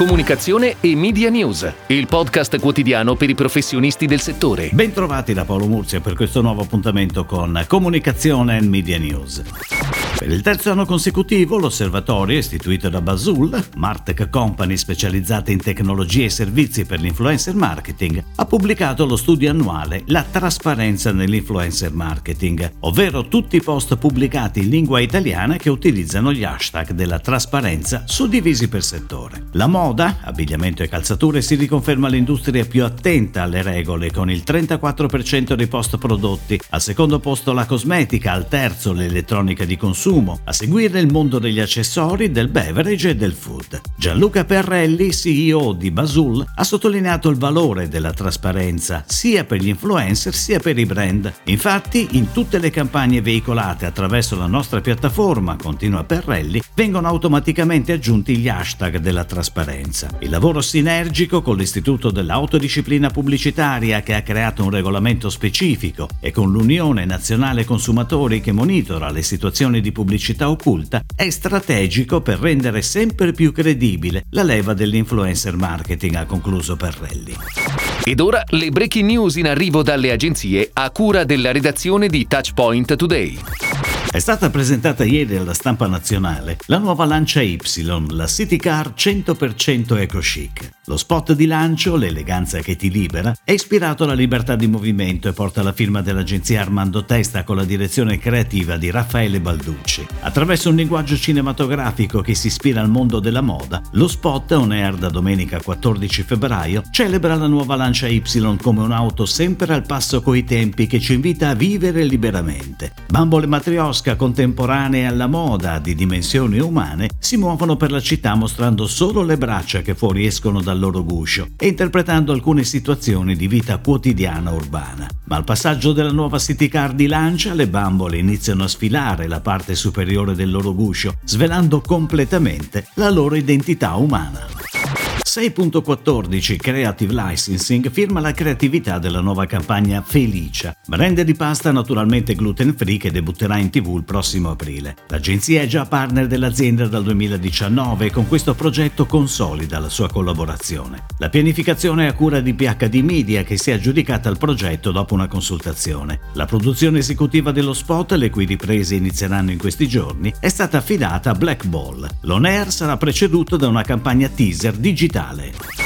comunicazione e media news, il podcast quotidiano per i professionisti del settore. Bentrovati da Paolo Murzia per questo nuovo appuntamento con Comunicazione e Media News. Per il terzo anno consecutivo l'osservatorio, istituito da Basul, Martech Company specializzata in tecnologie e servizi per l'influencer marketing, ha pubblicato lo studio annuale La trasparenza nell'influencer marketing, ovvero tutti i post pubblicati in lingua italiana che utilizzano gli hashtag della trasparenza suddivisi per settore. La moda, abbigliamento e calzature si riconferma l'industria più attenta alle regole con il 34% dei post prodotti, al secondo posto la cosmetica, al terzo l'elettronica di consumo, consumo, a seguire il mondo degli accessori, del beverage e del food. Gianluca Perrelli, CEO di Basul, ha sottolineato il valore della trasparenza sia per gli influencer sia per i brand. Infatti, in tutte le campagne veicolate attraverso la nostra piattaforma, continua Perrelli, vengono automaticamente aggiunti gli hashtag della trasparenza. Il lavoro sinergico con l'Istituto dell'Autodisciplina Pubblicitaria che ha creato un regolamento specifico e con l'Unione Nazionale Consumatori che monitora le situazioni di pubblicità occulta è strategico per rendere sempre più credibile la leva dell'influencer marketing, ha concluso Perrelli. Ed ora le breaking news in arrivo dalle agenzie a cura della redazione di Touchpoint Today. È stata presentata ieri alla stampa nazionale la nuova Lancia Y, la City Car 100% eco chic. Lo spot di lancio, l'eleganza che ti libera, è ispirato alla libertà di movimento e porta la firma dell'agenzia Armando Testa con la direzione creativa di Raffaele Balducci. Attraverso un linguaggio cinematografico che si ispira al mondo della moda, lo spot, on air da domenica 14 febbraio, celebra la nuova Lancia Y come un'auto sempre al passo coi tempi che ci invita a vivere liberamente. Bambole matriosche mosca contemporanee alla moda di dimensioni umane si muovono per la città mostrando solo le braccia che fuoriescono dal loro guscio e interpretando alcune situazioni di vita quotidiana urbana. Ma al passaggio della nuova City Car di Lancia le bambole iniziano a sfilare la parte superiore del loro guscio, svelando completamente la loro identità umana. 6.14 Creative Licensing firma la creatività della nuova campagna Felicia, brand di pasta naturalmente gluten free che debutterà in tv il prossimo aprile. L'agenzia è già partner dell'azienda dal 2019 e con questo progetto consolida la sua collaborazione. La pianificazione è a cura di PHD Media che si è aggiudicata al progetto dopo una consultazione. La produzione esecutiva dello spot, le cui riprese inizieranno in questi giorni, è stata affidata a Black Ball. L'on air sarà preceduto da una campagna teaser digitale digitale.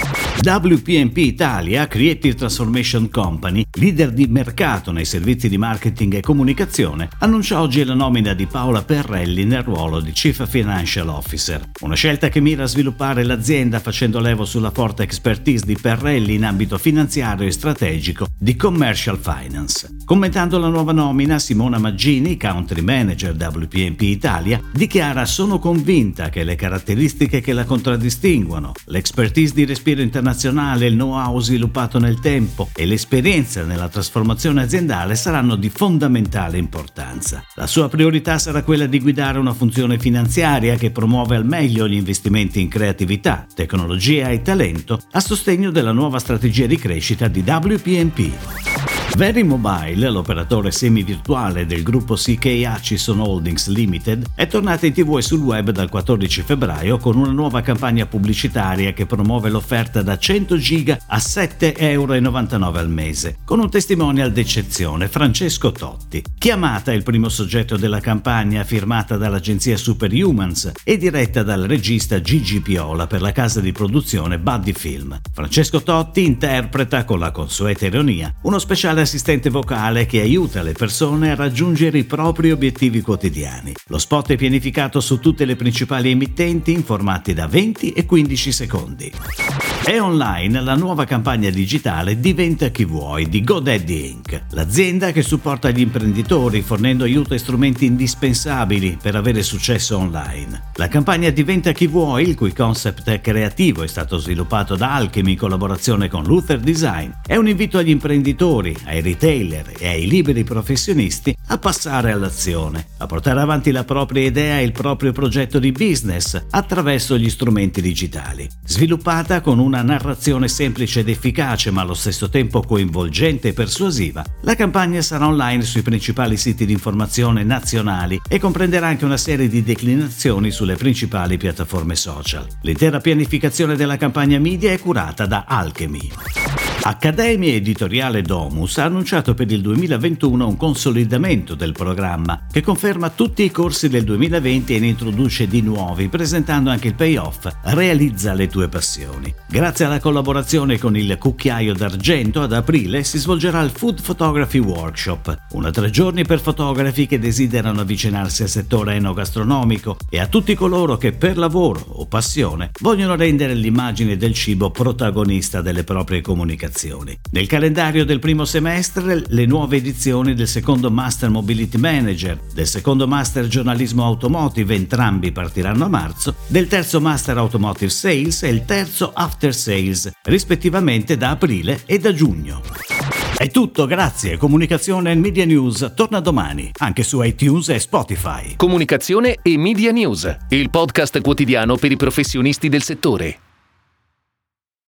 WPMP Italia, Creative Transformation Company, leader di mercato nei servizi di marketing e comunicazione, annuncia oggi la nomina di Paola Perrelli nel ruolo di Chief Financial Officer. Una scelta che mira a sviluppare l'azienda facendo levo sulla forte expertise di Perrelli in ambito finanziario e strategico di Commercial Finance. Commentando la nuova nomina, Simona Maggini, Country Manager WPMP Italia, dichiara sono convinta che le caratteristiche che la contraddistinguono, l'expertise di respiro internazionale internazionale, il know-how sviluppato nel tempo e l'esperienza nella trasformazione aziendale saranno di fondamentale importanza. La sua priorità sarà quella di guidare una funzione finanziaria che promuove al meglio gli investimenti in creatività, tecnologia e talento a sostegno della nuova strategia di crescita di WPMP. Very Mobile, l'operatore semi-virtuale del gruppo CK Hutchison Holdings Limited, è tornata in tv e sul web dal 14 febbraio con una nuova campagna pubblicitaria che promuove l'offerta da 100 giga a 7,99 euro al mese, con un testimonial d'eccezione, Francesco Totti. Chiamata il primo soggetto della campagna firmata dall'agenzia Superhumans e diretta dal regista Gigi Piola per la casa di produzione Buddy Film. Francesco Totti interpreta con la consueta ironia uno speciale assistente vocale che aiuta le persone a raggiungere i propri obiettivi quotidiani. Lo spot è pianificato su tutte le principali emittenti in formati da 20 e 15 secondi. È online la nuova campagna digitale Diventa chi vuoi di GoDaddy Inc., l'azienda che supporta gli imprenditori fornendo aiuto e strumenti indispensabili per avere successo online. La campagna Diventa chi vuoi, il cui concept creativo è stato sviluppato da Alchemy in collaborazione con Luther Design, è un invito agli imprenditori, ai retailer e ai liberi professionisti a passare all'azione, a portare avanti la propria idea e il proprio progetto di business attraverso gli strumenti digitali. Sviluppata con una narrazione semplice ed efficace ma allo stesso tempo coinvolgente e persuasiva, la campagna sarà online sui principali siti di informazione nazionali e comprenderà anche una serie di declinazioni sulle principali piattaforme social. L'intera pianificazione della campagna media è curata da Alchemy. Accademia Editoriale Domus ha annunciato per il 2021 un consolidamento del programma che conferma tutti i corsi del 2020 e ne introduce di nuovi, presentando anche il payoff Realizza le tue passioni. Grazie alla collaborazione con il Cucchiaio d'Argento, ad aprile si svolgerà il Food Photography Workshop, una tre giorni per fotografi che desiderano avvicinarsi al settore enogastronomico e a tutti coloro che per lavoro o passione vogliono rendere l'immagine del cibo protagonista delle proprie comunicazioni pubblicazioni. Nel calendario del primo semestre le nuove edizioni del secondo Master Mobility Manager, del secondo Master Giornalismo Automotive, entrambi partiranno a marzo, del terzo Master Automotive Sales e il terzo After Sales, rispettivamente da aprile e da giugno. È tutto, grazie. Comunicazione e Media News torna domani, anche su iTunes e Spotify. Comunicazione e Media News, il podcast quotidiano per i professionisti del settore.